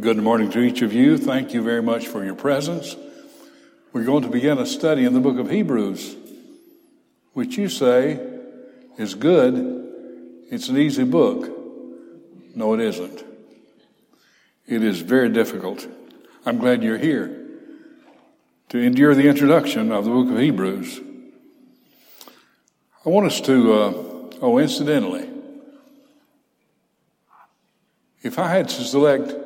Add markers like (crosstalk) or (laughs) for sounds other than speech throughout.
Good morning to each of you. Thank you very much for your presence. We're going to begin a study in the book of Hebrews, which you say is good. It's an easy book. No, it isn't. It is very difficult. I'm glad you're here to endure the introduction of the book of Hebrews. I want us to, uh, oh, incidentally, if I had to select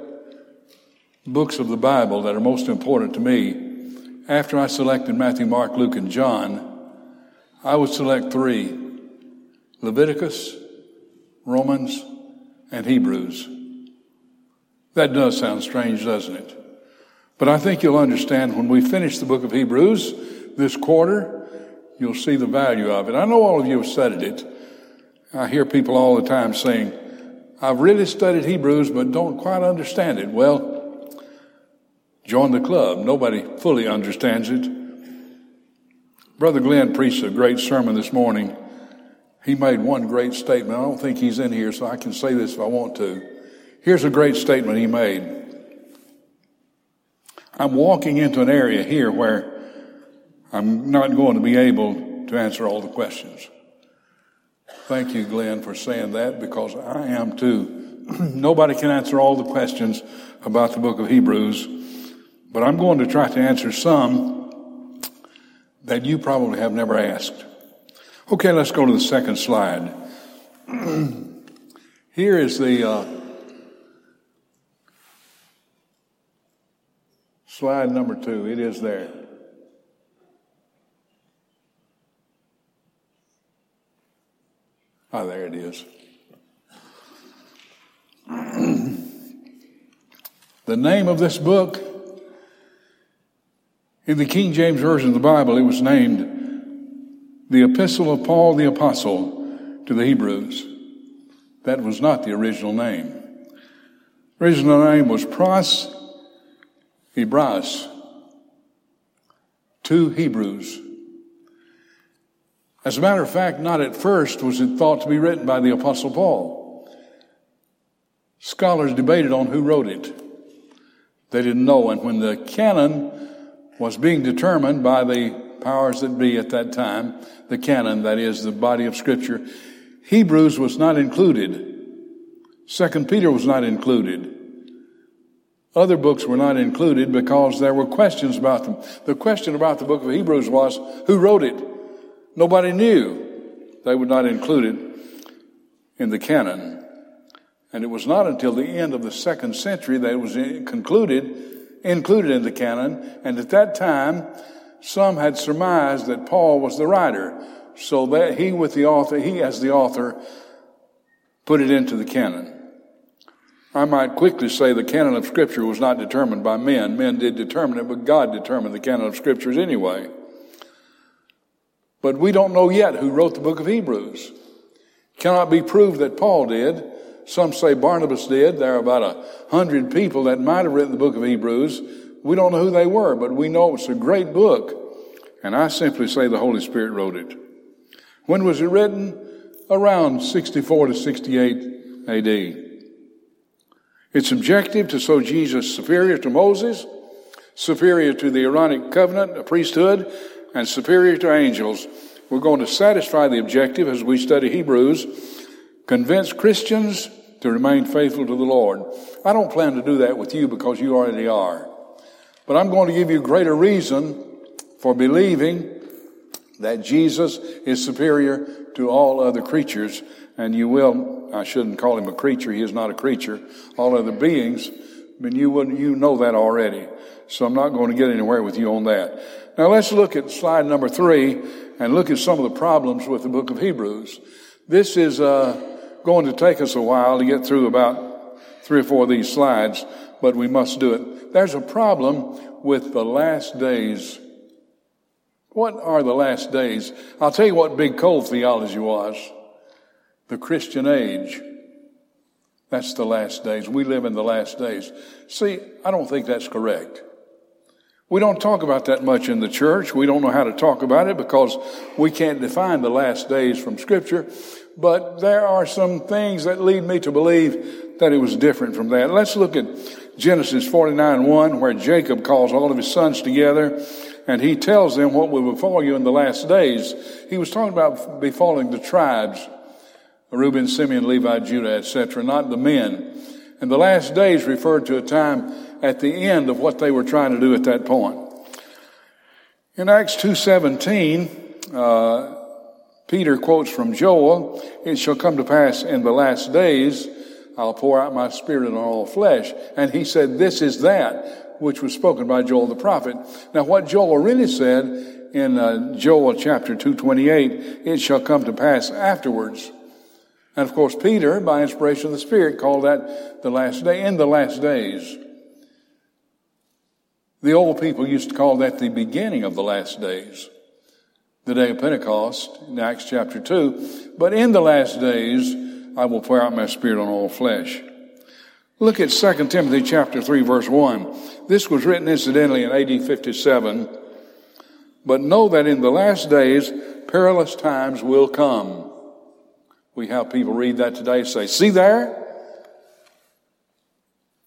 books of the Bible that are most important to me, after I selected Matthew, Mark, Luke, and John, I would select three Leviticus, Romans, and Hebrews. That does sound strange, doesn't it? But I think you'll understand when we finish the book of Hebrews this quarter, you'll see the value of it. I know all of you have studied it. I hear people all the time saying, I've really studied Hebrews, but don't quite understand it. Well, Join the club. Nobody fully understands it. Brother Glenn preached a great sermon this morning. He made one great statement. I don't think he's in here, so I can say this if I want to. Here's a great statement he made. I'm walking into an area here where I'm not going to be able to answer all the questions. Thank you, Glenn, for saying that because I am too. (clears throat) Nobody can answer all the questions about the book of Hebrews. But I'm going to try to answer some that you probably have never asked. Okay, let's go to the second slide. (clears throat) Here is the uh, slide number two. It is there. Ah, oh, there it is. (clears throat) the name of this book in the King James Version of the Bible, it was named the Epistle of Paul the Apostle to the Hebrews. That was not the original name. The original name was Pros Hebraious to Hebrews. As a matter of fact, not at first was it thought to be written by the Apostle Paul. Scholars debated on who wrote it. They didn't know. And when the canon was being determined by the powers that be at that time, the canon, that is the body of scripture. Hebrews was not included. Second Peter was not included. Other books were not included because there were questions about them. The question about the book of Hebrews was, who wrote it? Nobody knew. They would not include it in the canon. And it was not until the end of the second century that it was concluded included in the canon, and at that time, some had surmised that Paul was the writer, so that he, with the author, he as the author, put it into the canon. I might quickly say the canon of Scripture was not determined by men. Men did determine it, but God determined the canon of Scriptures anyway. But we don't know yet who wrote the book of Hebrews. Cannot be proved that Paul did. Some say Barnabas did. There are about a hundred people that might have written the book of Hebrews. We don't know who they were, but we know it's a great book. And I simply say the Holy Spirit wrote it. When was it written? Around 64 to 68 AD. Its objective to show Jesus superior to Moses, superior to the Aaronic covenant, a priesthood, and superior to angels. We're going to satisfy the objective as we study Hebrews, convince Christians to remain faithful to the Lord. I don't plan to do that with you because you already are. But I'm going to give you greater reason for believing that Jesus is superior to all other creatures. And you will, I shouldn't call him a creature. He is not a creature. All other beings, but you would, you know that already. So I'm not going to get anywhere with you on that. Now let's look at slide number three and look at some of the problems with the book of Hebrews. This is, uh, going to take us a while to get through about three or four of these slides, but we must do it. There's a problem with the last days. What are the last days? I'll tell you what Big Cold theology was. The Christian age. That's the last days. We live in the last days. See, I don't think that's correct. We don't talk about that much in the church. We don't know how to talk about it because we can't define the last days from Scripture. But there are some things that lead me to believe that it was different from that. Let's look at Genesis 49 1, where Jacob calls all of his sons together and he tells them what will befall you in the last days. He was talking about befalling the tribes Reuben, Simeon, Levi, Judah, etc., not the men. And the last days referred to a time at the end of what they were trying to do at that point. In Acts 2.17, uh, Peter quotes from Joel, It shall come to pass in the last days, I'll pour out my spirit on all flesh. And he said, This is that which was spoken by Joel the prophet. Now, what Joel really said in uh, Joel chapter 228, it shall come to pass afterwards. And of course, Peter, by inspiration of the Spirit, called that the last day, in the last days. The old people used to call that the beginning of the last days, the day of Pentecost in Acts chapter 2. But in the last days, I will pour out my spirit on all flesh. Look at 2 Timothy chapter 3 verse 1. This was written incidentally in AD 57. But know that in the last days, perilous times will come. We have people read that today say, see there?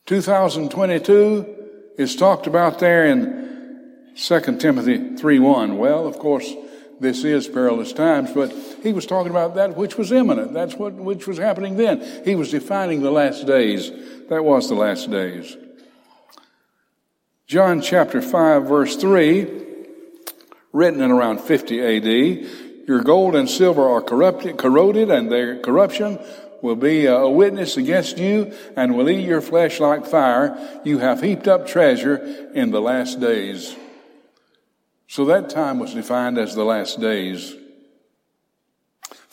2022 is talked about there in 2 Timothy 3 1. Well, of course, this is perilous times, but he was talking about that which was imminent. That's what which was happening then. He was defining the last days. That was the last days. John chapter 5 verse 3, written in around 50 AD, your gold and silver are corrupted, corroded, and their corruption will be a witness against you and will eat your flesh like fire. You have heaped up treasure in the last days. So that time was defined as the last days.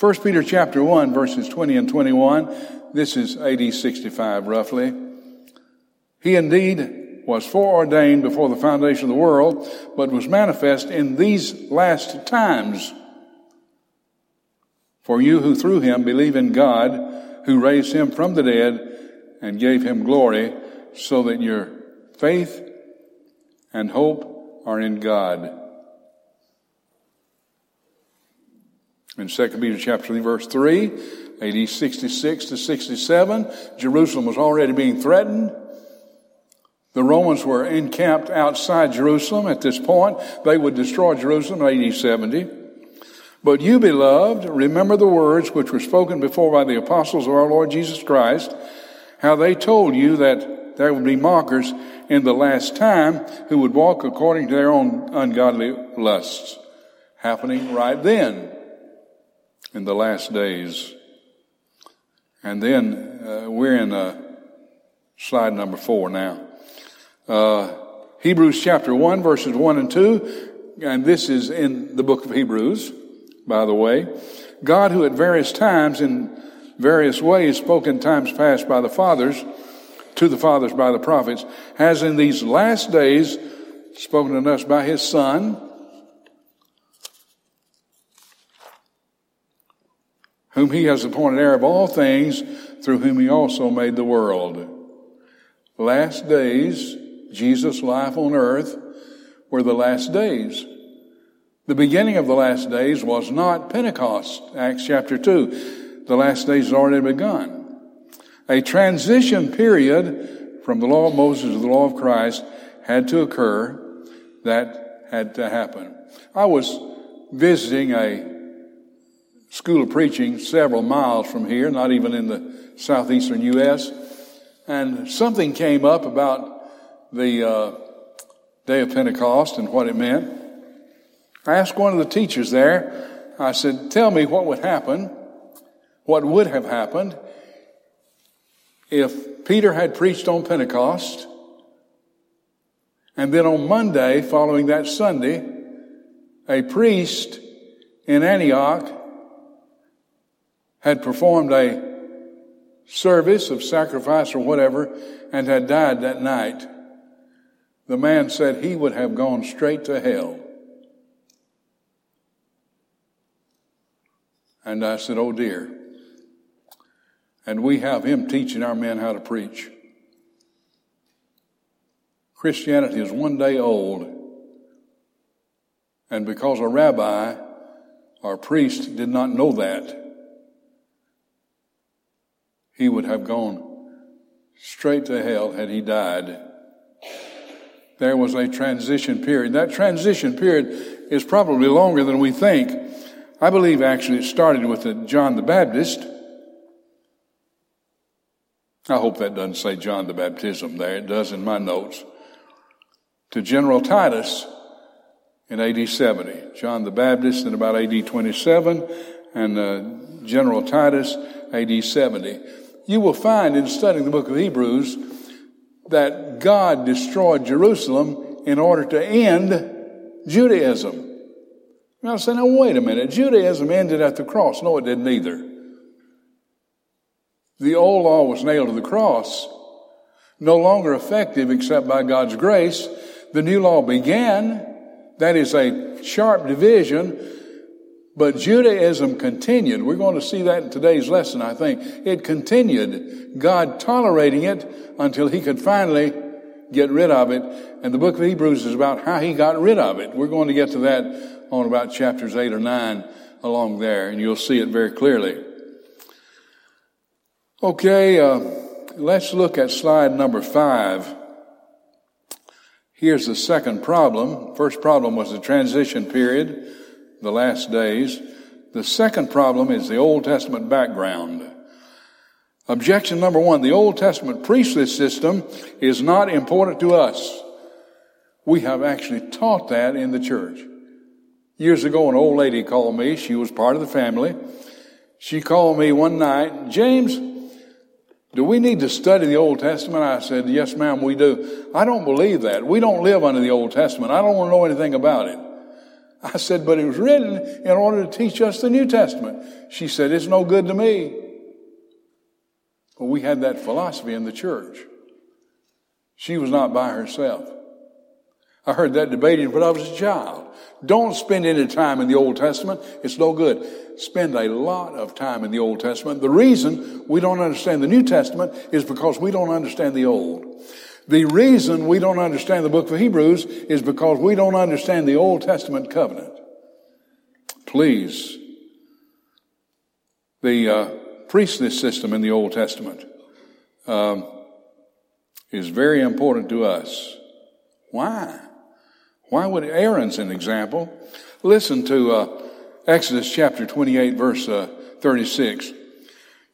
1 Peter chapter 1 verses 20 and 21. This is AD 65 roughly. He indeed was foreordained before the foundation of the world, but was manifest in these last times for you who through him believe in God, who raised him from the dead and gave him glory, so that your faith and hope are in God. In 2 Peter chapter 3 verse 3, AD 66 to 67, Jerusalem was already being threatened. The Romans were encamped outside Jerusalem at this point. They would destroy Jerusalem in AD 70. But you, beloved, remember the words which were spoken before by the apostles of our Lord Jesus Christ, how they told you that there would be mockers in the last time who would walk according to their own ungodly lusts. Happening right then in the last days. And then uh, we're in uh, slide number four now. Uh, Hebrews chapter 1, verses 1 and 2, and this is in the book of Hebrews by the way. God, who at various times in various ways spoke in times past by the fathers, to the fathers by the prophets, has in these last days spoken to us by his Son, whom he has appointed heir of all things, through whom he also made the world. Last days, Jesus' life on earth were the last days. The beginning of the last days was not Pentecost, Acts chapter 2. The last days already begun. A transition period from the law of Moses to the law of Christ had to occur. That had to happen. I was visiting a school of preaching several miles from here, not even in the southeastern U.S., and something came up about the uh, day of Pentecost and what it meant. I asked one of the teachers there, I said, tell me what would happen, what would have happened if Peter had preached on Pentecost and then on Monday following that Sunday, a priest in Antioch had performed a service of sacrifice or whatever and had died that night, the man said he would have gone straight to hell. And I said, Oh dear. And we have him teaching our men how to preach. Christianity is one day old. And because a rabbi or priest did not know that, he would have gone straight to hell had he died. There was a transition period. That transition period is probably longer than we think. I believe actually it started with John the Baptist. I hope that doesn't say John the Baptism there. It does in my notes. To General Titus in AD 70. John the Baptist in about AD 27 and uh, General Titus AD 70 you will find in studying the book of Hebrews that God destroyed Jerusalem in order to end Judaism. Now, say, now wait a minute. Judaism ended at the cross. No, it didn't either. The old law was nailed to the cross, no longer effective except by God's grace. The new law began. That is a sharp division but Judaism continued. We're going to see that in today's lesson, I think. It continued, God tolerating it until he could finally get rid of it. And the book of Hebrews is about how he got rid of it. We're going to get to that on about chapters 8 or 9 along there, and you'll see it very clearly. Okay, uh, let's look at slide number 5. Here's the second problem. First problem was the transition period the last days. The second problem is the Old Testament background. Objection number one, the Old Testament priestly system is not important to us. We have actually taught that in the church. Years ago, an old lady called me. She was part of the family. She called me one night, James, do we need to study the Old Testament? I said, yes, ma'am, we do. I don't believe that. We don't live under the Old Testament. I don't want to know anything about it. I said, but it was written in order to teach us the New Testament. She said, it's no good to me. But we had that philosophy in the church. She was not by herself. I heard that debated when I was a child. Don't spend any time in the Old Testament. It's no good. Spend a lot of time in the Old Testament. The reason we don't understand the New Testament is because we don't understand the Old. The reason we don't understand the book of Hebrews is because we don't understand the Old Testament covenant. Please. The uh, priestly system in the Old Testament um, is very important to us. Why? Why would Aaron's an example? Listen to uh, Exodus chapter 28, verse uh, 36.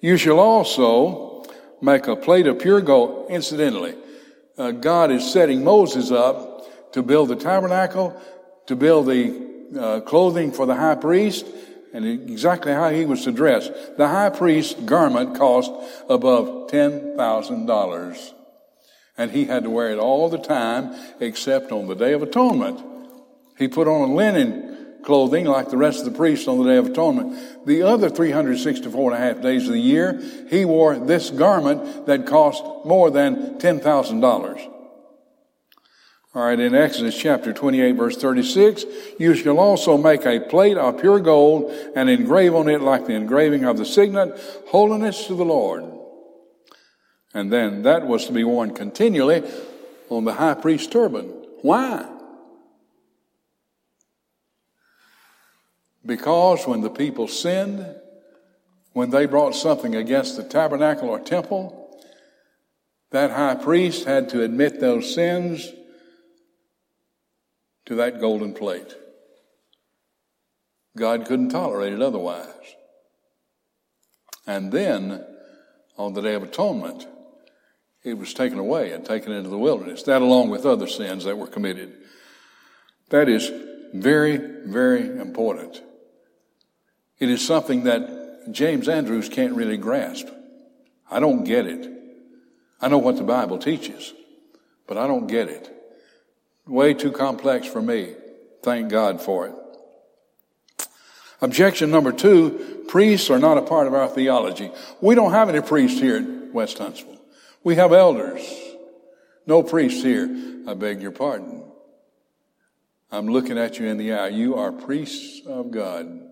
You shall also make a plate of pure gold, incidentally uh, God is setting Moses up to build the tabernacle, to build the uh, clothing for the high priest, and exactly how he was to dress. The high priest's garment cost above $10,000. And he had to wear it all the time except on the Day of Atonement. He put on a linen clothing like the rest of the priests on the Day of Atonement. The other 364 and a half days of the year, he wore this garment that cost more than $10,000. All right, in Exodus chapter 28 verse 36, you shall also make a plate of pure gold and engrave on it like the engraving of the signet, holiness to the Lord. And then that was to be worn continually on the high priest's turban. Why? Because when the people sinned, when they brought something against the tabernacle or temple, that high priest had to admit those sins to that golden plate. God couldn't tolerate it otherwise. And then, on the Day of Atonement, it was taken away and taken into the wilderness. That, along with other sins that were committed. That is very, very important. It is something that James Andrews can't really grasp. I don't get it. I know what the Bible teaches, but I don't get it. Way too complex for me. Thank God for it. Objection number two, priests are not a part of our theology. We don't have any priests here at West Huntsville. We have elders. No priests here. I beg your pardon. I'm looking at you in the eye. You are priests of God.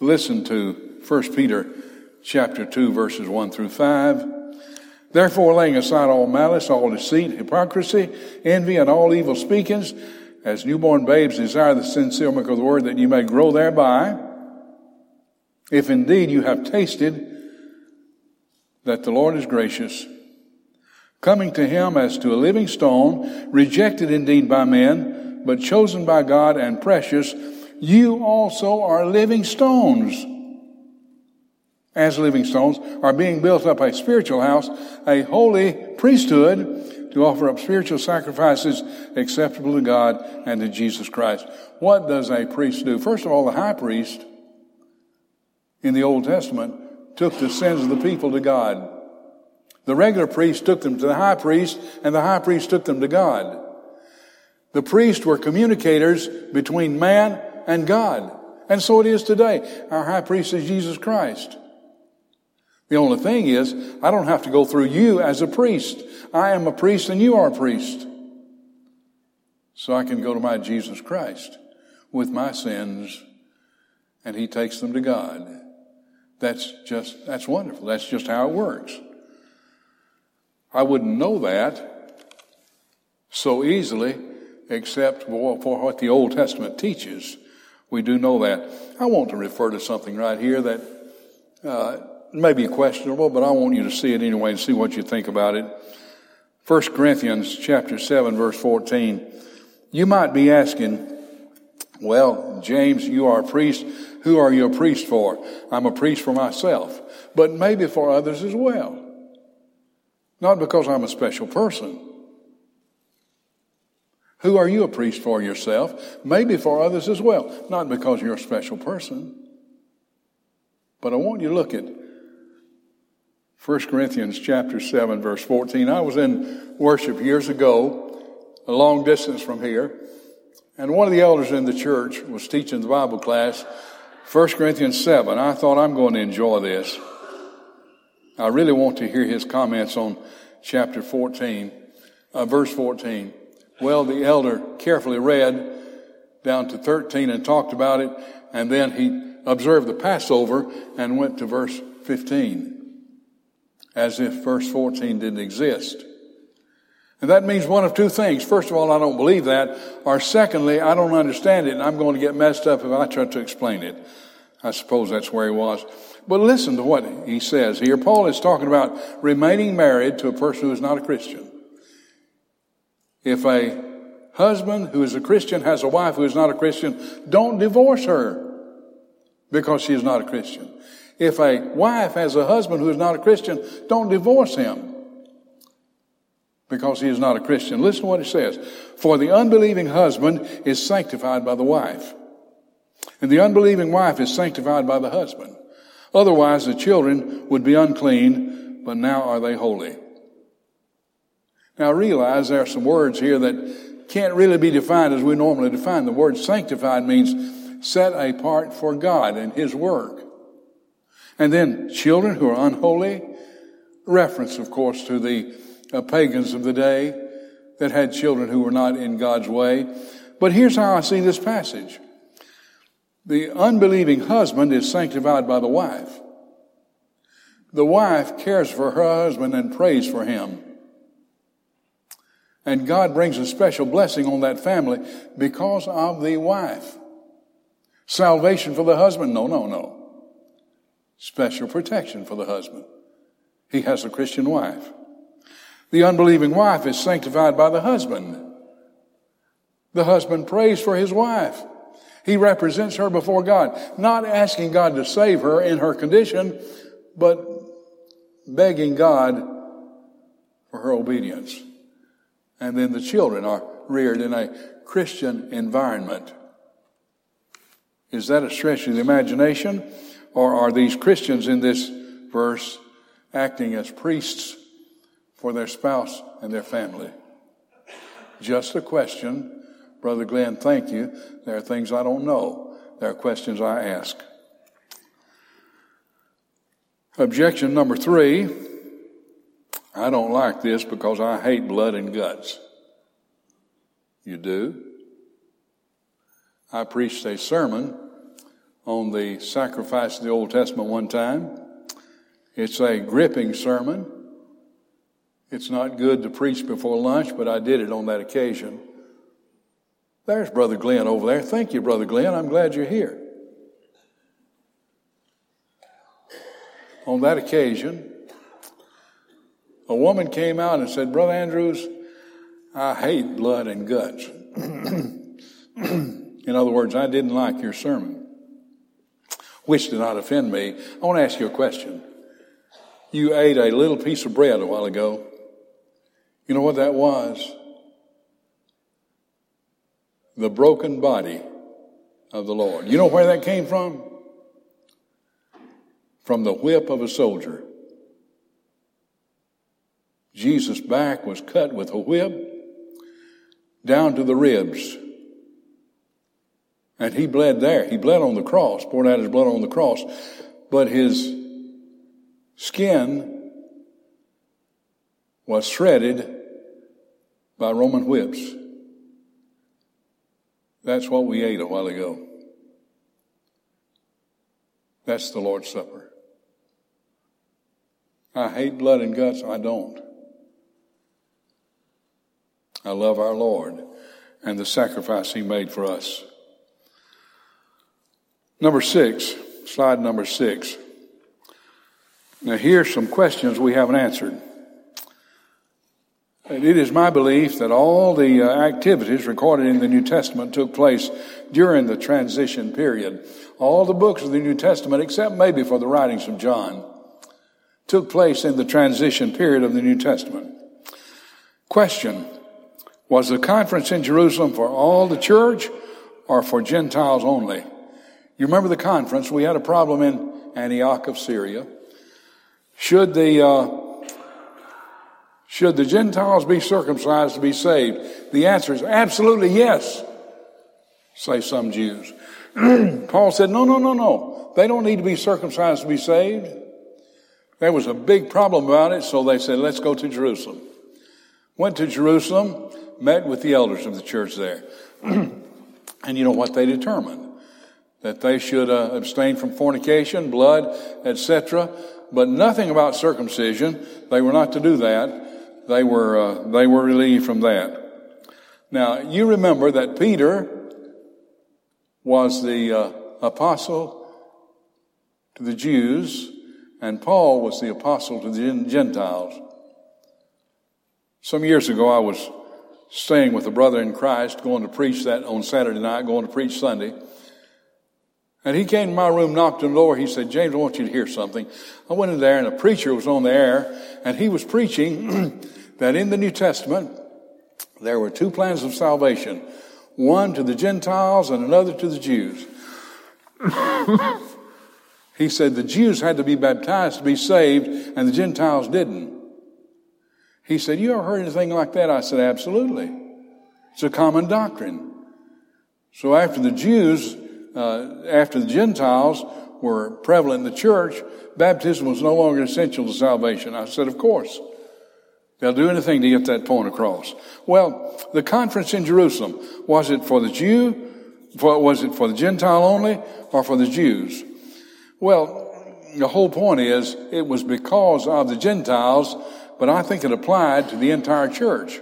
Listen to 1 Peter chapter 2 verses 1 through 5. Therefore, laying aside all malice, all deceit, hypocrisy, envy, and all evil speakings, as newborn babes desire the sincere milk of the word that you may grow thereby, if indeed you have tasted that the Lord is gracious, coming to him as to a living stone, rejected indeed by men, but chosen by God and precious, you also are living stones. As living stones are being built up a spiritual house, a holy priesthood to offer up spiritual sacrifices acceptable to God and to Jesus Christ. What does a priest do? First of all, the high priest in the Old Testament took the sins of the people to God. The regular priest took them to the high priest, and the high priest took them to God. The priests were communicators between man and God. And so it is today. Our high priest is Jesus Christ. The only thing is, I don't have to go through you as a priest. I am a priest and you are a priest. So I can go to my Jesus Christ with my sins and he takes them to God. That's just, that's wonderful. That's just how it works. I wouldn't know that so easily except for, what the Old Testament teaches. We do know that. I want to refer to something right here that uh, may be questionable, but I want you to see it anyway and see what you think about it. 1 Corinthians chapter 7 verse 14. You might be asking, well, James, you are a priest. Who are you a priest for? I'm a priest for myself, but maybe for others as well. Not because I'm a special person. Who are you a priest for yourself? Maybe for others as well. Not because you're a special person. But I want you to look at 1 Corinthians chapter 7 verse 14. I was in worship years ago, a long distance from here, and one of the elders in the church was teaching the Bible class, 1 Corinthians 7. I thought I'm going to enjoy this. I really want to hear his comments on chapter 14, uh, verse 14. Well, the elder carefully read down to 13 and talked about it, and then he observed the Passover and went to verse 15, as if verse 14 didn't exist. And that means one of two things. First of all, I don't believe that, or secondly, I don't understand it, and I'm going to get messed up if I try to explain it. I suppose that's where he was. But listen to what he says here. Paul is talking about remaining married to a person who is not a Christian. If a husband who is a Christian has a wife who is not a Christian, don't divorce her because she is not a Christian. If a wife has a husband who is not a Christian, don't divorce him because he is not a Christian. Listen to what it says. For the unbelieving husband is sanctified by the wife, and the unbelieving wife is sanctified by the husband. Otherwise, the children would be unclean, but now are they holy. Now realize there are some words here that can't really be defined as we normally define. The word sanctified means set apart for God and His work. And then children who are unholy, reference, of course, to the uh, pagans of the day that had children who were not in God's way. But here's how I see this passage. The unbelieving husband is sanctified by the wife. The wife cares for her husband and prays for him. And God brings a special blessing on that family because of the wife. Salvation for the husband? No, no, no. Special protection for the husband. He has a Christian wife. The unbelieving wife is sanctified by the husband. The husband prays for his wife. He represents her before God, not asking God to save her in her condition, but begging God for her obedience. And then the children are reared in a Christian environment. Is that a stretch of the imagination? Or are these Christians in this verse acting as priests for their spouse and their family? Just a question Brother Glenn, thank you. There are things I don't know. there are questions I ask. Objection number three I don't like this because I hate blood and guts. You do? I preached a sermon on the sacrifice of the Old Testament one time. It's a gripping sermon. It's not good to preach before lunch, but I did it on that occasion. There's Brother Glenn over there. Thank you, Brother Glenn. I'm glad you're here. On that occasion, a woman came out and said, Brother Andrews, I hate blood and guts. (clears throat) In other words, I didn't like your sermon, which did not offend me. I want to ask you a question. You ate a little piece of bread a while ago. You know what that was? The broken body of the Lord. You know where that came from? From the whip of a soldier. Jesus' back was cut with a whip down to the ribs. And he bled there. He bled on the cross, poured out his blood on the cross. But his skin was shredded by Roman whips. That's what we ate a while ago. That's the Lord's Supper. I hate blood and guts. I don't. I love our Lord and the sacrifice He made for us. Number six, slide number six. Now, here's some questions we haven't answered. It is my belief that all the uh, activities recorded in the New Testament took place during the transition period. All the books of the New Testament, except maybe for the writings of John, took place in the transition period of the New Testament. Question was the conference in Jerusalem for all the church or for Gentiles only? You remember the conference? We had a problem in Antioch of Syria. Should the uh, should the Gentiles be circumcised to be saved? The answer is absolutely yes. Say some Jews. (clears throat) Paul said, no, no, no, no. They don't need to be circumcised to be saved. There was a big problem about it, so they said, let's go to Jerusalem. Went to Jerusalem met with the elders of the church there. (clears throat) and you know what they determined? That they should uh, abstain from fornication, blood, etc., but nothing about circumcision. They were not to do that. They were, uh, they were relieved from that. Now, you remember that Peter was the uh, apostle to the Jews, and Paul was the apostle to the Gentiles. Some years ago, I was staying with a brother in Christ, going to preach that on Saturday night, going to preach Sunday. And he came to my room, knocked on the door. He said, James, I want you to hear something. I went in there and a preacher was on the air and he was preaching (clears throat) that in the New Testament, there were two plans of salvation. One to the Gentiles and another to the Jews. (laughs) he said the Jews had to be baptized to be saved and the Gentiles didn't. He said, You ever heard anything like that? I said, Absolutely. It's a common doctrine. So after the Jews, uh, after the Gentiles were prevalent in the church, baptism was no longer essential to salvation. I said, Of course. They'll do anything to get that point across. Well, the conference in Jerusalem, was it for the Jew? For, was it for the Gentile only or for the Jews? Well, the whole point is it was because of the Gentiles but I think it applied to the entire church.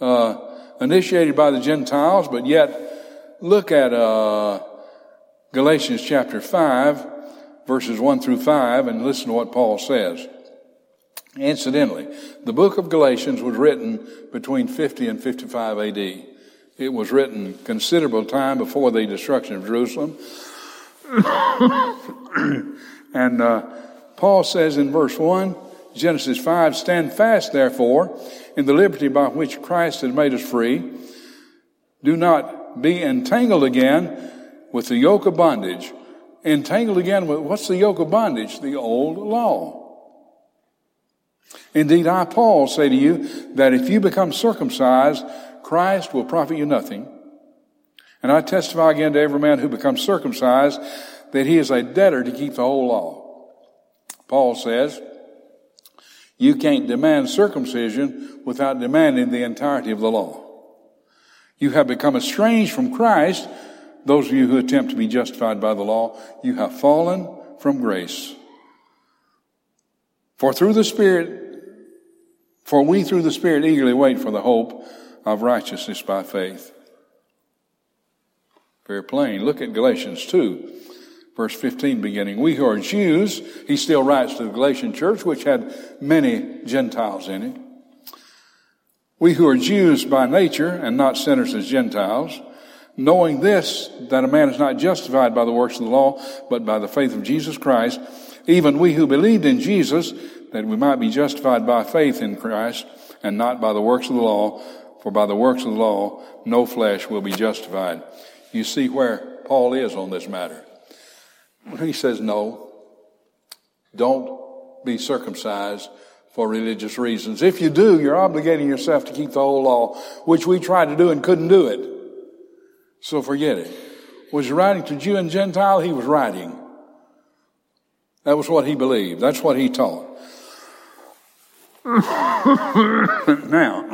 Uh, initiated by the Gentiles, but yet look at uh, Galatians chapter 5, verses 1 through 5, and listen to what Paul says. Incidentally, the book of Galatians was written between 50 and 55 AD. It was written considerable time before the destruction of Jerusalem. (coughs) and uh, Paul says in verse 1 Genesis 5, stand fast therefore in the liberty by which Christ has made us free. Do not be entangled again with the yoke of bondage. Entangled again with, what's the yoke of bondage? The old law. Indeed, I, Paul, say to you that if you become circumcised, Christ will profit you nothing. And I testify again to every man who becomes circumcised that he is a debtor to keep the whole law. Paul says, you can't demand circumcision without demanding the entirety of the law. You have become estranged from Christ. Those of you who attempt to be justified by the law, you have fallen from grace. For through the Spirit, for we through the Spirit eagerly wait for the hope of righteousness by faith. Very plain. Look at Galatians 2, verse 15 beginning. We who are Jews, he still writes to the Galatian church, which had many Gentiles in it. We who are Jews by nature and not sinners as Gentiles, knowing this, that a man is not justified by the works of the law, but by the faith of Jesus Christ, even we who believed in Jesus, that we might be justified by faith in Christ and not by the works of the law, for by the works of the law no flesh will be justified. You see where Paul is on this matter. He says, no, don't be circumcised for religious reasons. If you do, you're obligating yourself to keep the whole law, which we tried to do and couldn't do it. So forget it. Was he writing to Jew and Gentile? He was writing. That was what he believed. That's what he taught. (coughs) now,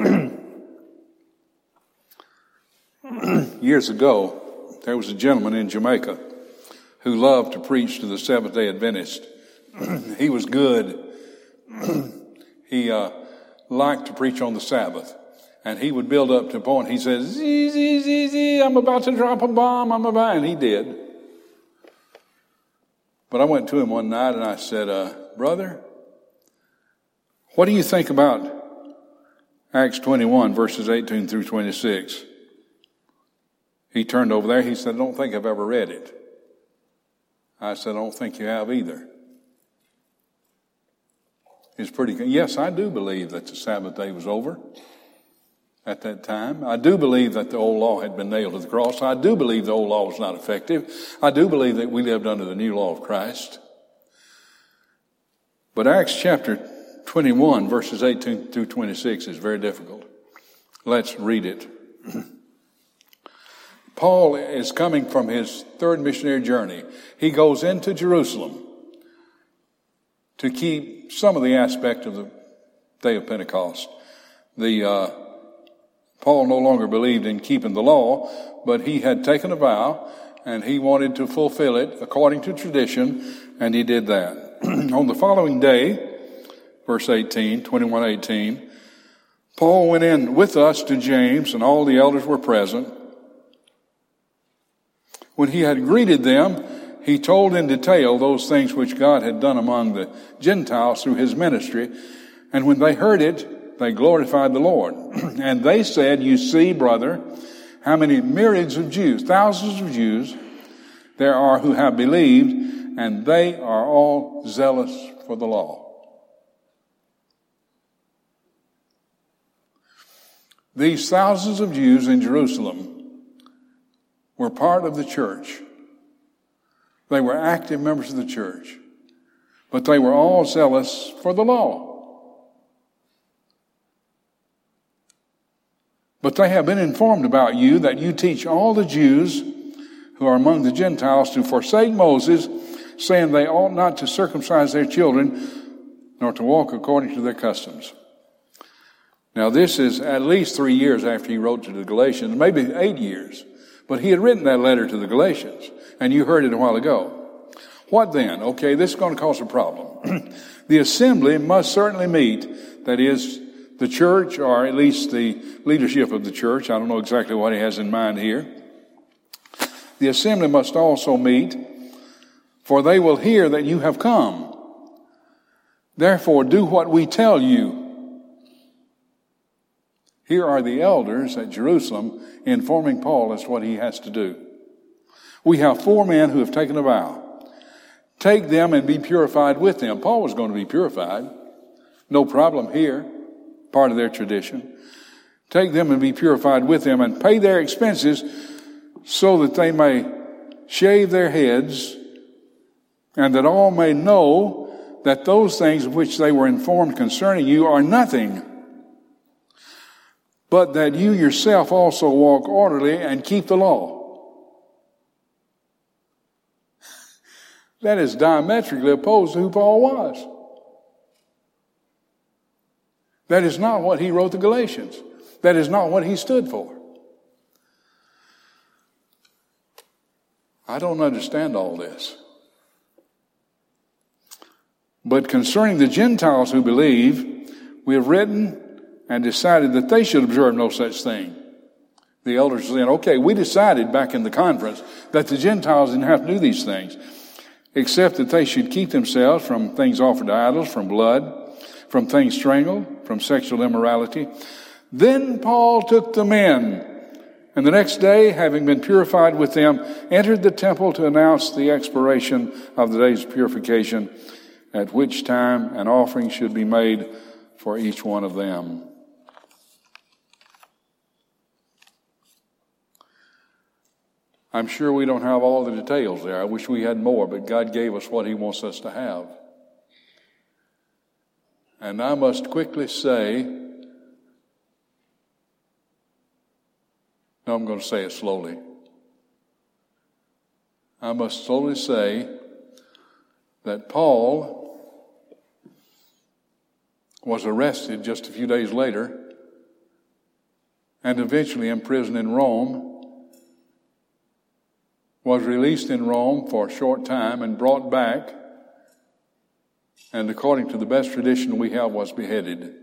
(coughs) years ago, there was a gentleman in Jamaica who loved to preach to the Seventh day Adventist. (clears throat) he was good. (clears throat) he uh, liked to preach on the Sabbath. And he would build up to a point, he says, zee, zee, zee, zee, I'm about to drop a bomb, I'm about, and he did. But I went to him one night and I said, uh, brother, what do you think about Acts 21 verses 18 through 26? He turned over there. He said, I don't think I've ever read it. I said, I don't think you have either. He's pretty, yes, I do believe that the Sabbath day was over at that time. I do believe that the old law had been nailed to the cross. I do believe the old law was not effective. I do believe that we lived under the new law of Christ. But Acts chapter 21, verses 18 through 26 is very difficult. Let's read it. (clears throat) Paul is coming from his third missionary journey. He goes into Jerusalem to keep some of the aspect of the day of Pentecost. The uh, Paul no longer believed in keeping the law, but he had taken a vow and he wanted to fulfill it according to tradition, and he did that. (clears throat) On the following day, verse 18, 21 18, Paul went in with us to James, and all the elders were present. When he had greeted them, he told in detail those things which God had done among the Gentiles through his ministry. And when they heard it, they glorified the Lord. (clears throat) and they said, You see, brother, how many myriads of Jews, thousands of Jews, there are who have believed, and they are all zealous for the law. These thousands of Jews in Jerusalem were part of the church. They were active members of the church, but they were all zealous for the law. But they have been informed about you that you teach all the Jews who are among the Gentiles to forsake Moses, saying they ought not to circumcise their children, nor to walk according to their customs. Now, this is at least three years after he wrote to the Galatians, maybe eight years. But he had written that letter to the Galatians, and you heard it a while ago. What then? Okay, this is going to cause a problem. (clears throat) the assembly must certainly meet, that is, the church, or at least the leadership of the church. I don't know exactly what he has in mind here. The assembly must also meet, for they will hear that you have come. Therefore, do what we tell you here are the elders at Jerusalem informing Paul as to what he has to do. We have four men who have taken a vow. Take them and be purified with them. Paul was going to be purified. No problem here. Part of their tradition. Take them and be purified with them and pay their expenses so that they may shave their heads and that all may know that those things which they were informed concerning you are nothing but that you yourself also walk orderly and keep the law. That is diametrically opposed to who Paul was. That is not what he wrote the Galatians. That is not what he stood for. I don't understand all this. But concerning the Gentiles who believe, we have written and decided that they should observe no such thing. The elders said, okay, we decided back in the conference that the Gentiles didn't have to do these things, except that they should keep themselves from things offered to idols, from blood, from things strangled, from sexual immorality. Then Paul took them in, and the next day, having been purified with them, entered the temple to announce the expiration of the day's purification, at which time an offering should be made for each one of them. I'm sure we don't have all the details there. I wish we had more, but God gave us what He wants us to have. And I must quickly say, no, I'm going to say it slowly. I must slowly say that Paul was arrested just a few days later and eventually imprisoned in Rome was released in Rome for a short time and brought back, and according to the best tradition we have, was beheaded.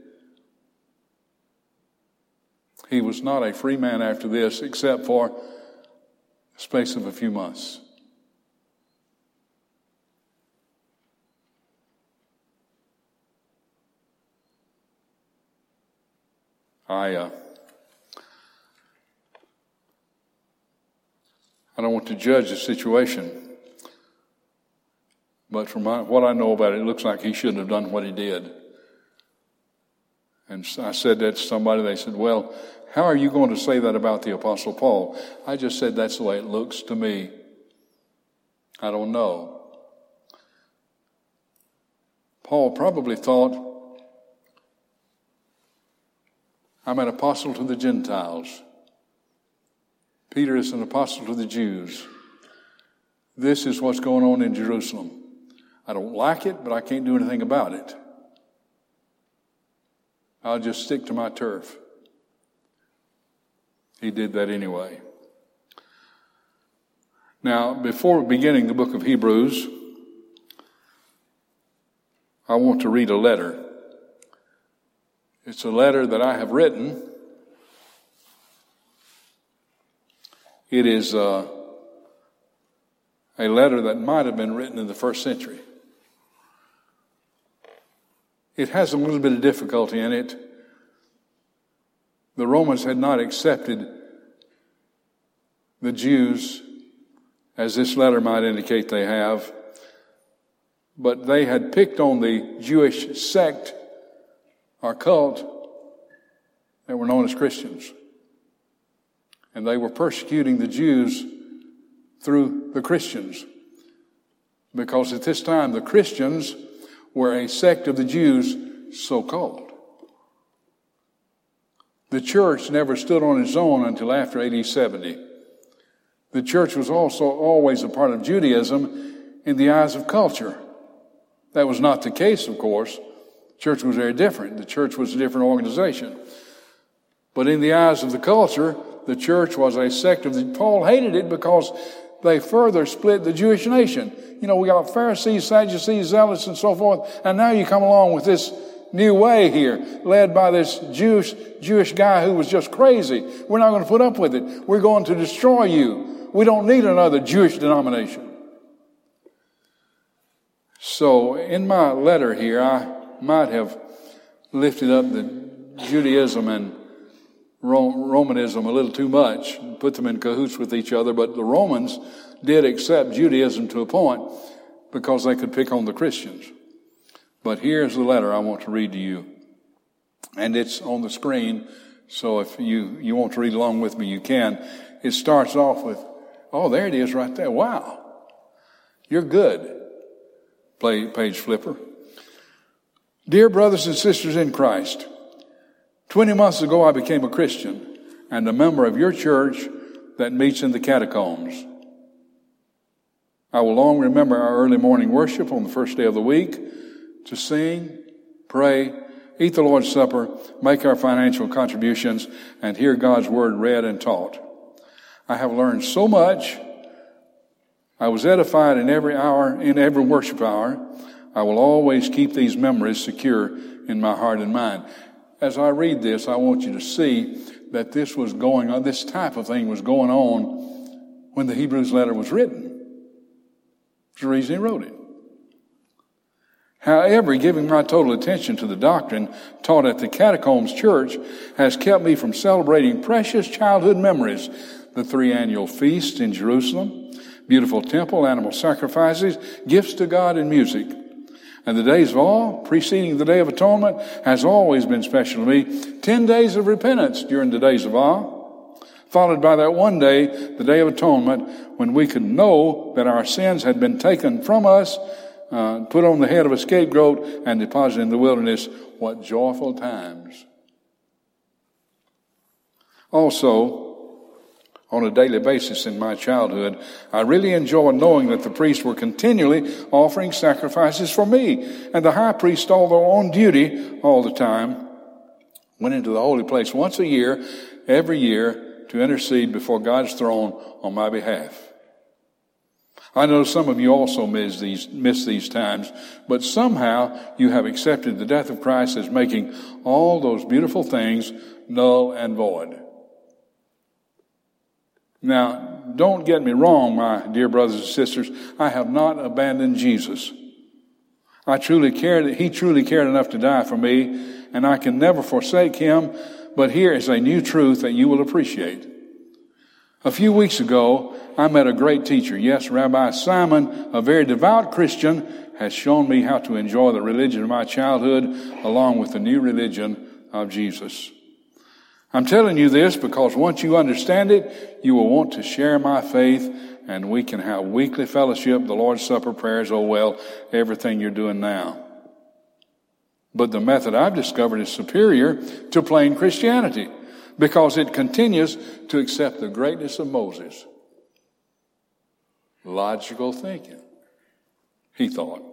He was not a free man after this, except for a space of a few months. I uh, I don't want to judge the situation. But from my, what I know about it, it looks like he shouldn't have done what he did. And I said that to somebody. They said, Well, how are you going to say that about the Apostle Paul? I just said that's the way it looks to me. I don't know. Paul probably thought, I'm an apostle to the Gentiles. Peter is an apostle to the Jews. This is what's going on in Jerusalem. I don't like it, but I can't do anything about it. I'll just stick to my turf. He did that anyway. Now, before beginning the book of Hebrews, I want to read a letter. It's a letter that I have written It is uh, a letter that might have been written in the first century. It has a little bit of difficulty in it. The Romans had not accepted the Jews, as this letter might indicate they have, but they had picked on the Jewish sect or cult that were known as Christians and they were persecuting the Jews through the Christians. Because at this time, the Christians were a sect of the Jews, so called. The church never stood on its own until after AD 70. The church was also always a part of Judaism in the eyes of culture. That was not the case, of course. The church was very different. The church was a different organization. But in the eyes of the culture, the church was a sect of the, Paul hated it because they further split the Jewish nation. You know, we got Pharisees, Sadducees, Zealots, and so forth, and now you come along with this new way here, led by this Jewish, Jewish guy who was just crazy. We're not going to put up with it. We're going to destroy you. We don't need another Jewish denomination. So, in my letter here, I might have lifted up the Judaism and Romanism a little too much, put them in cahoots with each other, but the Romans did accept Judaism to a point because they could pick on the Christians. But here's the letter I want to read to you. And it's on the screen, so if you, you want to read along with me, you can. It starts off with, oh, there it is right there. Wow. You're good. Play page flipper. Dear brothers and sisters in Christ, 20 months ago, I became a Christian and a member of your church that meets in the catacombs. I will long remember our early morning worship on the first day of the week to sing, pray, eat the Lord's Supper, make our financial contributions, and hear God's Word read and taught. I have learned so much. I was edified in every hour, in every worship hour. I will always keep these memories secure in my heart and mind. As I read this, I want you to see that this was going on, this type of thing was going on when the Hebrews letter was written. That's the reason he wrote it. However, giving my total attention to the doctrine taught at the Catacombs Church has kept me from celebrating precious childhood memories, the three annual feasts in Jerusalem, beautiful temple, animal sacrifices, gifts to God, and music. And the days of awe, preceding the Day of Atonement, has always been special to me. Ten days of repentance during the days of awe followed by that one day, the Day of Atonement, when we could know that our sins had been taken from us, uh, put on the head of a scapegoat, and deposited in the wilderness. What joyful times. Also, on a daily basis in my childhood, I really enjoyed knowing that the priests were continually offering sacrifices for me. And the high priest, although on duty all the time, went into the holy place once a year, every year, to intercede before God's throne on my behalf. I know some of you also miss these, miss these times, but somehow you have accepted the death of Christ as making all those beautiful things null and void. Now, don't get me wrong, my dear brothers and sisters. I have not abandoned Jesus. I truly cared, he truly cared enough to die for me, and I can never forsake him but here is a new truth that you will appreciate. A few weeks ago, I met a great teacher. Yes, Rabbi Simon, a very devout Christian, has shown me how to enjoy the religion of my childhood along with the new religion of Jesus. I'm telling you this because once you understand it, you will want to share my faith and we can have weekly fellowship, the Lord's Supper prayers, oh well, everything you're doing now. But the method I've discovered is superior to plain Christianity because it continues to accept the greatness of Moses. Logical thinking, he thought.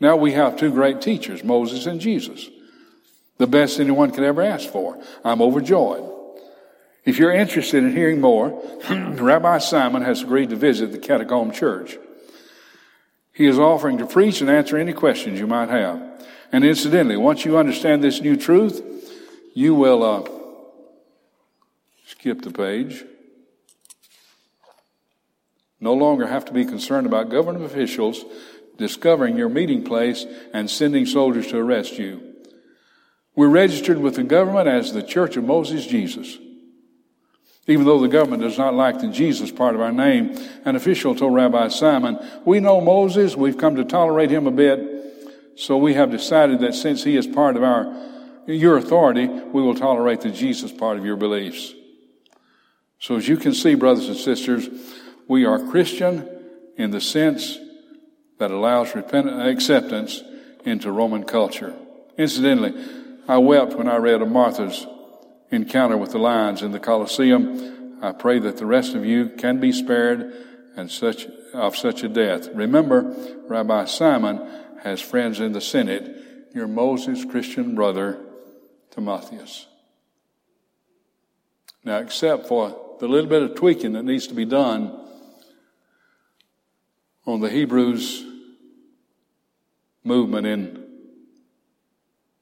Now we have two great teachers, Moses and Jesus. The best anyone could ever ask for. I'm overjoyed. If you're interested in hearing more, (clears throat) Rabbi Simon has agreed to visit the Catacomb Church. He is offering to preach and answer any questions you might have. And incidentally, once you understand this new truth, you will uh, skip the page. No longer have to be concerned about government officials discovering your meeting place and sending soldiers to arrest you. We're registered with the government as the Church of Moses Jesus. Even though the government does not like the Jesus part of our name, an official told Rabbi Simon, We know Moses, we've come to tolerate him a bit, so we have decided that since he is part of our your authority, we will tolerate the Jesus part of your beliefs. So as you can see, brothers and sisters, we are Christian in the sense that allows repentance, acceptance into Roman culture. Incidentally, I wept when I read of Martha's encounter with the lions in the Colosseum. I pray that the rest of you can be spared and such of such a death. Remember, Rabbi Simon has friends in the Senate. Your Moses Christian brother, Timotheus. Now, except for the little bit of tweaking that needs to be done on the Hebrews movement in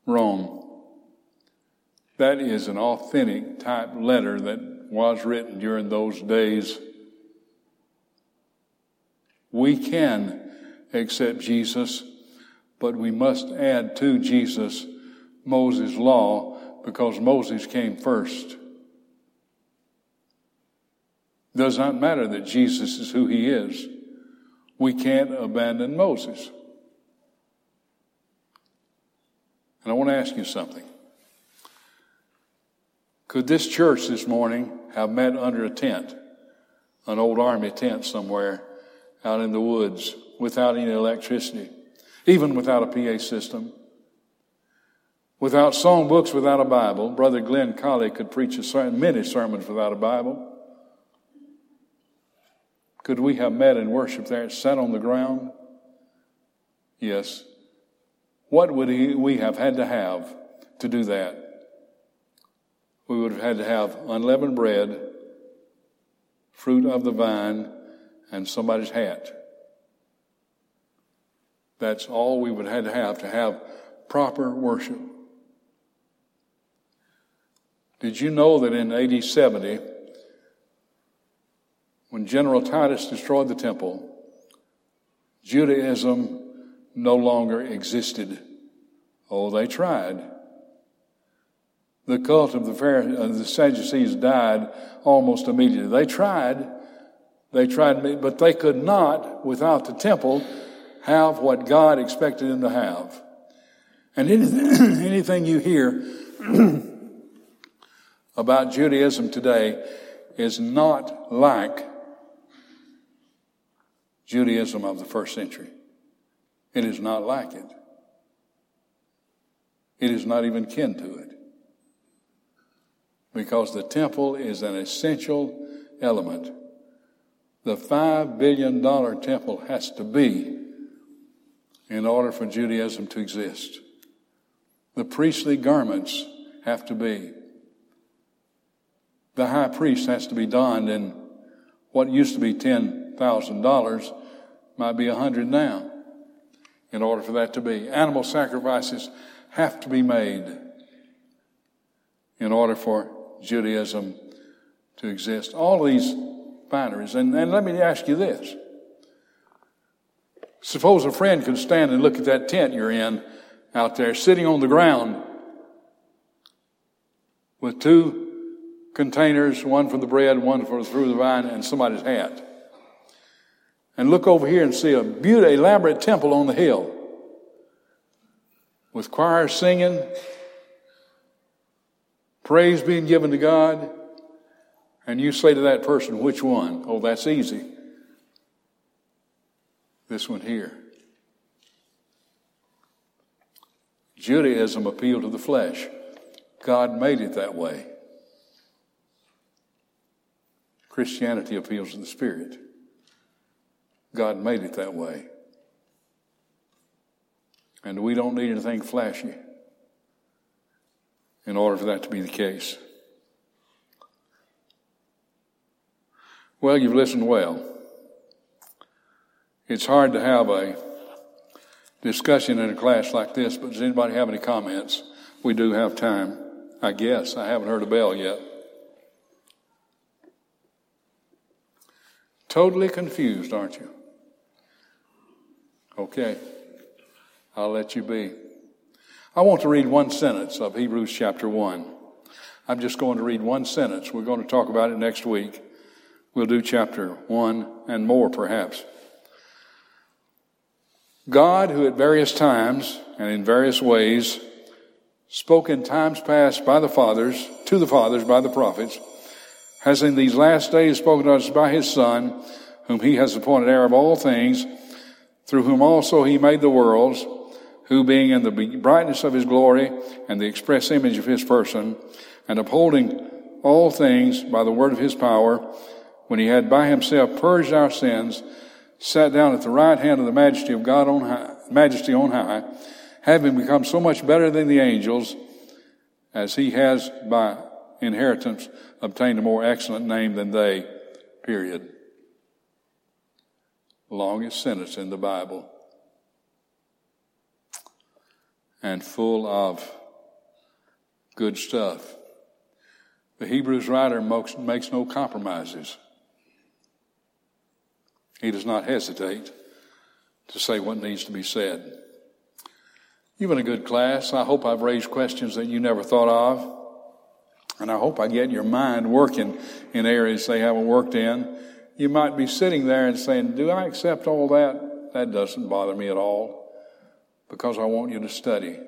Rome, that is an authentic type letter that was written during those days. We can accept Jesus, but we must add to Jesus Moses' law because Moses came first. Does not matter that Jesus is who he is. We can't abandon Moses. And I want to ask you something. Could this church this morning have met under a tent, an old army tent somewhere out in the woods without any electricity, even without a PA system? Without songbooks, without a Bible, Brother Glenn Colley could preach a, many sermons without a Bible. Could we have met and worshiped there, sat on the ground? Yes. What would he, we have had to have to do that? We would have had to have unleavened bread, fruit of the vine, and somebody's hat. That's all we would have had to have to have proper worship. Did you know that in AD 70, when General Titus destroyed the temple, Judaism no longer existed? Oh, they tried. The cult of the, Pharisees, uh, the Sadducees died almost immediately. They tried, they tried, but they could not, without the temple, have what God expected them to have. And anything, (clears throat) anything you hear (clears throat) about Judaism today is not like Judaism of the first century. It is not like it. It is not even kin to it. Because the temple is an essential element. The five billion dollar temple has to be in order for Judaism to exist. The priestly garments have to be the high priest has to be donned in what used to be $10,000 might be a hundred now in order for that to be. Animal sacrifices have to be made in order for Judaism to exist. All these fineries. And, and let me ask you this. Suppose a friend could stand and look at that tent you're in out there, sitting on the ground with two containers, one for the bread, one for the through the vine, and somebody's hat. And look over here and see a beautiful, elaborate temple on the hill with choirs singing, praise being given to God. And you say to that person, which one? Oh, that's easy. This one here. Judaism appealed to the flesh. God made it that way. Christianity appeals to the Spirit. God made it that way. And we don't need anything flashy in order for that to be the case. Well, you've listened well. It's hard to have a discussion in a class like this, but does anybody have any comments? We do have time, I guess. I haven't heard a bell yet. Totally confused, aren't you? Okay. I'll let you be. I want to read one sentence of Hebrews chapter 1. I'm just going to read one sentence. We're going to talk about it next week. We'll do chapter 1 and more perhaps. God, who at various times and in various ways spoke in times past by the fathers, to the fathers by the prophets, has in these last days spoken to us by his Son, whom he has appointed heir of all things, through whom also he made the worlds, who being in the brightness of his glory and the express image of his person, and upholding all things by the word of his power, when he had by himself purged our sins, sat down at the right hand of the majesty of God on high, majesty on high, having become so much better than the angels, as he has by inheritance obtained a more excellent name than they, period. Longest sentence in the Bible. And full of good stuff. The Hebrews writer makes no compromises. He does not hesitate to say what needs to be said. You've been a good class. I hope I've raised questions that you never thought of. And I hope I get your mind working in areas they haven't worked in. You might be sitting there and saying, Do I accept all that? That doesn't bother me at all because I want you to study.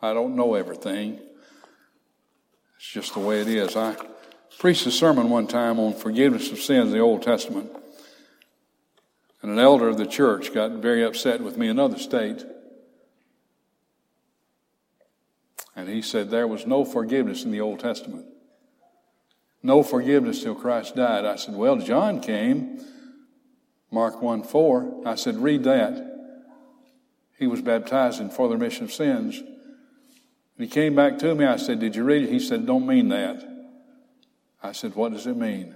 I don't know everything. It's just the way it is. I preached a sermon one time on forgiveness of sins in the Old Testament. And an elder of the church got very upset with me in another state And he said there was no forgiveness in the Old Testament. no forgiveness till Christ died. I said, Well, John came, Mark 1 4. I said, Read that. He was baptized in for the remission of sins. And he came back to me. I said, Did you read it? He said, Don't mean that. I said, What does it mean?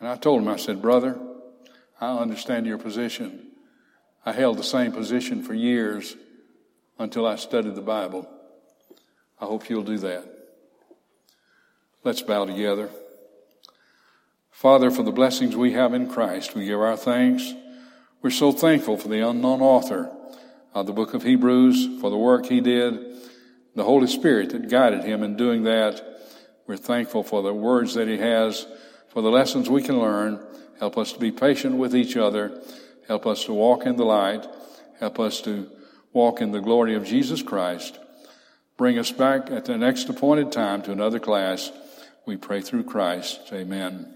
And I told him, I said, Brother, I understand your position. I held the same position for years until I studied the Bible. I hope you'll do that. Let's bow together. Father, for the blessings we have in Christ, we give our thanks. We're so thankful for the unknown author of the book of Hebrews, for the work he did, the Holy Spirit that guided him in doing that. We're thankful for the words that he has, for the lessons we can learn. Help us to be patient with each other. Help us to walk in the light. Help us to walk in the glory of Jesus Christ. Bring us back at the next appointed time to another class. We pray through Christ. Amen.